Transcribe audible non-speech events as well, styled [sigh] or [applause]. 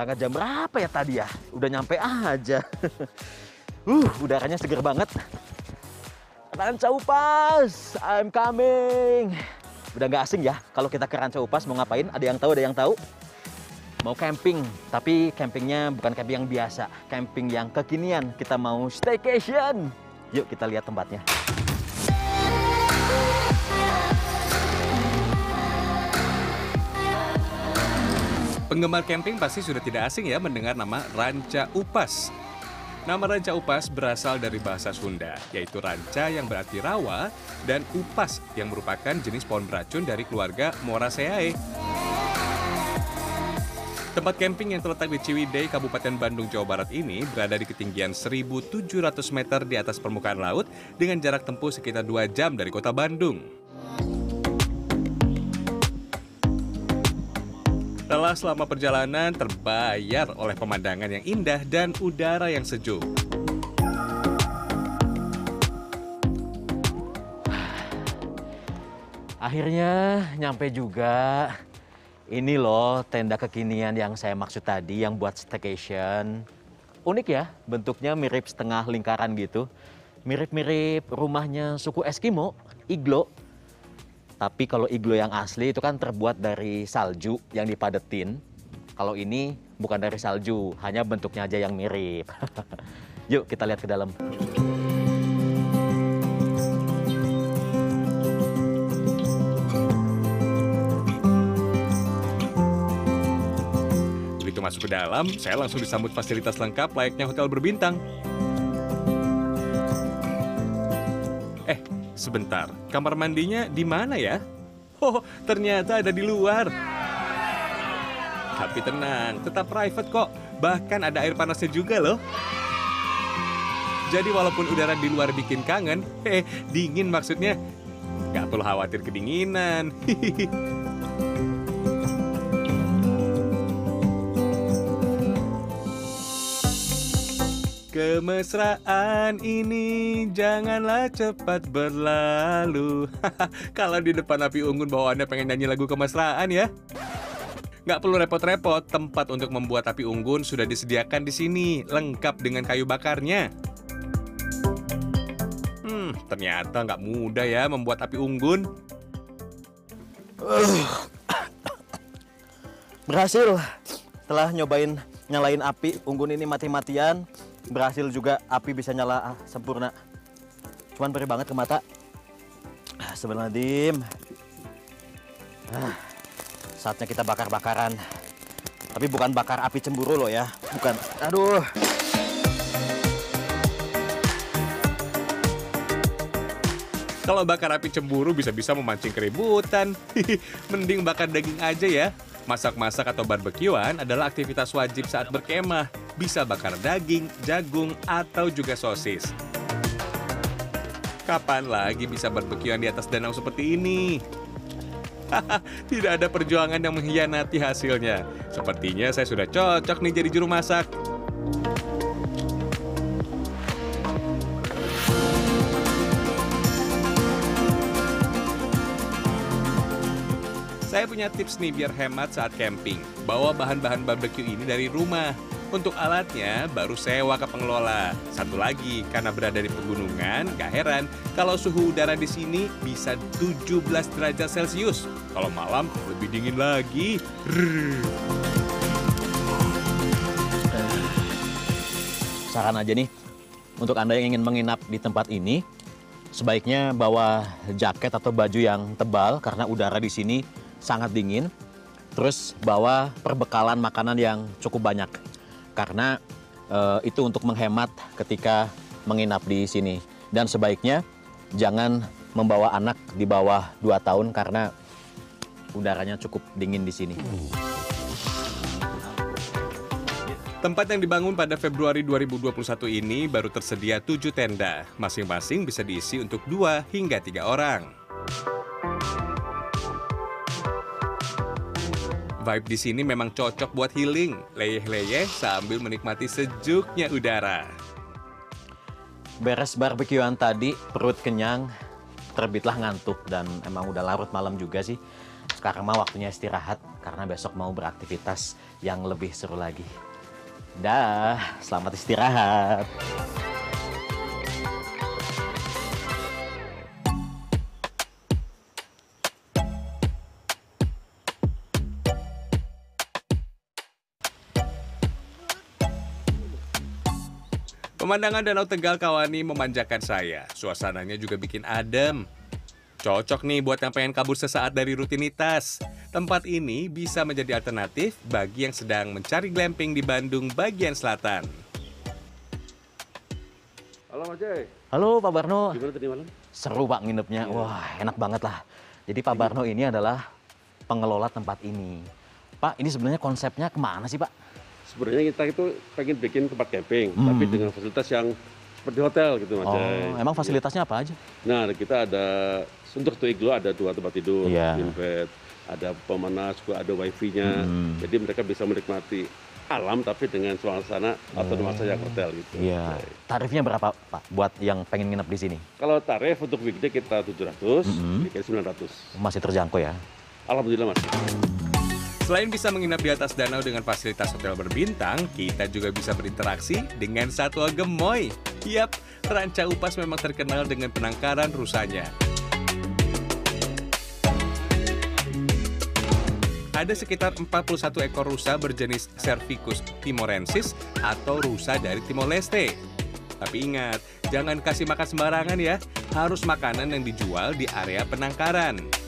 berangkat jam berapa ya tadi ya? Udah nyampe aja. [laughs] uh, udaranya seger banget. Ranca Upas, I'm coming. Udah nggak asing ya kalau kita ke Ranca Upas mau ngapain? Ada yang tahu, ada yang tahu? Mau camping, tapi campingnya bukan camping yang biasa, camping yang kekinian. Kita mau staycation. Yuk kita lihat tempatnya. Penggemar camping pasti sudah tidak asing ya mendengar nama Ranca Upas. Nama Ranca Upas berasal dari bahasa Sunda, yaitu ranca yang berarti rawa dan upas yang merupakan jenis pohon beracun dari keluarga Moraceae. Tempat camping yang terletak di Ciwidey, Kabupaten Bandung, Jawa Barat ini berada di ketinggian 1.700 meter di atas permukaan laut dengan jarak tempuh sekitar 2 jam dari kota Bandung. Telah selama perjalanan terbayar oleh pemandangan yang indah dan udara yang sejuk. Akhirnya nyampe juga. Ini loh tenda kekinian yang saya maksud tadi yang buat staycation. Unik ya, bentuknya mirip setengah lingkaran gitu. Mirip-mirip rumahnya suku Eskimo, iglo. Tapi kalau iglo yang asli itu kan terbuat dari salju yang dipadetin. Kalau ini bukan dari salju, hanya bentuknya aja yang mirip. [laughs] Yuk kita lihat ke dalam. Begitu masuk ke dalam, saya langsung disambut fasilitas lengkap layaknya hotel berbintang. Sebentar. Kamar mandinya di mana ya? Oh, ternyata ada di luar. Tapi tenang, tetap private kok. Bahkan ada air panasnya juga loh. Jadi walaupun udara di luar bikin kangen, [laughs] eh dingin maksudnya. Gak perlu khawatir kedinginan. [laughs] Kemesraan ini janganlah cepat berlalu. [laughs] Kalau di depan api unggun bawaannya pengen nyanyi lagu kemesraan ya. Nggak perlu repot-repot, tempat untuk membuat api unggun sudah disediakan di sini, lengkap dengan kayu bakarnya. Hmm, ternyata nggak mudah ya membuat api unggun. Berhasil. Setelah nyobain nyalain api unggun ini mati-matian, berhasil juga api bisa nyala ah, sempurna. Cuman perih banget ke mata. Ah, Sebenarnya Ah, saatnya kita bakar-bakaran. Tapi bukan bakar api cemburu loh ya. Bukan. Aduh. Kalau bakar api cemburu bisa-bisa memancing keributan. [laughs] Mending bakar daging aja ya. Masak-masak atau barbekyuan adalah aktivitas wajib saat berkemah. Bisa bakar daging, jagung, atau juga sosis. Kapan lagi bisa barbekyuan di atas danau seperti ini? [laughs] Tidak ada perjuangan yang mengkhianati hasilnya. Sepertinya saya sudah cocok nih jadi juru masak. Saya punya tips nih biar hemat saat camping. Bawa bahan-bahan barbecue ini dari rumah. Untuk alatnya baru sewa ke pengelola. Satu lagi, karena berada di pegunungan, gak heran kalau suhu udara di sini bisa 17 derajat Celcius. Kalau malam lebih dingin lagi. Saran aja nih, untuk Anda yang ingin menginap di tempat ini, sebaiknya bawa jaket atau baju yang tebal karena udara di sini sangat dingin. Terus bawa perbekalan makanan yang cukup banyak karena eh, itu untuk menghemat ketika menginap di sini. Dan sebaiknya jangan membawa anak di bawah 2 tahun karena udaranya cukup dingin di sini. Tempat yang dibangun pada Februari 2021 ini baru tersedia 7 tenda. Masing-masing bisa diisi untuk 2 hingga 3 orang. Vibe di sini memang cocok buat healing, leyeh-leyeh sambil menikmati sejuknya udara. Beres barbekyuan tadi, perut kenyang, terbitlah ngantuk dan emang udah larut malam juga sih. Sekarang mah waktunya istirahat karena besok mau beraktivitas yang lebih seru lagi. Dah, selamat istirahat. Pemandangan Danau Tegal Kawani memanjakan saya. Suasananya juga bikin adem. Cocok nih buat yang pengen kabur sesaat dari rutinitas. Tempat ini bisa menjadi alternatif bagi yang sedang mencari glamping di Bandung bagian selatan. Halo Mas Jay, Halo Pak Barno, gimana tadi malam? seru Pak nginepnya. Wah, enak banget lah. Jadi Pak Barno ini adalah pengelola tempat ini. Pak, ini sebenarnya konsepnya ke mana sih Pak? Sebenarnya kita itu pengen bikin tempat camping, Hmm. tapi dengan fasilitas yang seperti hotel gitu Mas Oh, emang fasilitasnya apa aja? Nah, kita ada untuk satu iglo ada dua tempat tidur, Iya. twin bed, ada pemanas, juga ada wifi-nya. Hmm. Jadi mereka bisa menikmati alam tapi dengan suasana atau nuansa yang hotel gitu. Oh. Iya. Tarifnya berapa Pak buat yang pengen nginep di sini? Kalau tarif untuk weekday kita 700, Mhm. weekend 900. Masih terjangkau ya? Alhamdulillah Mas. Selain bisa menginap di atas danau dengan fasilitas hotel berbintang, kita juga bisa berinteraksi dengan satwa gemoy. Yap, Ranca Upas memang terkenal dengan penangkaran rusanya. Ada sekitar 41 ekor rusa berjenis Cervicus timorensis atau rusa dari Timor Leste. Tapi ingat, jangan kasih makan sembarangan ya. Harus makanan yang dijual di area penangkaran.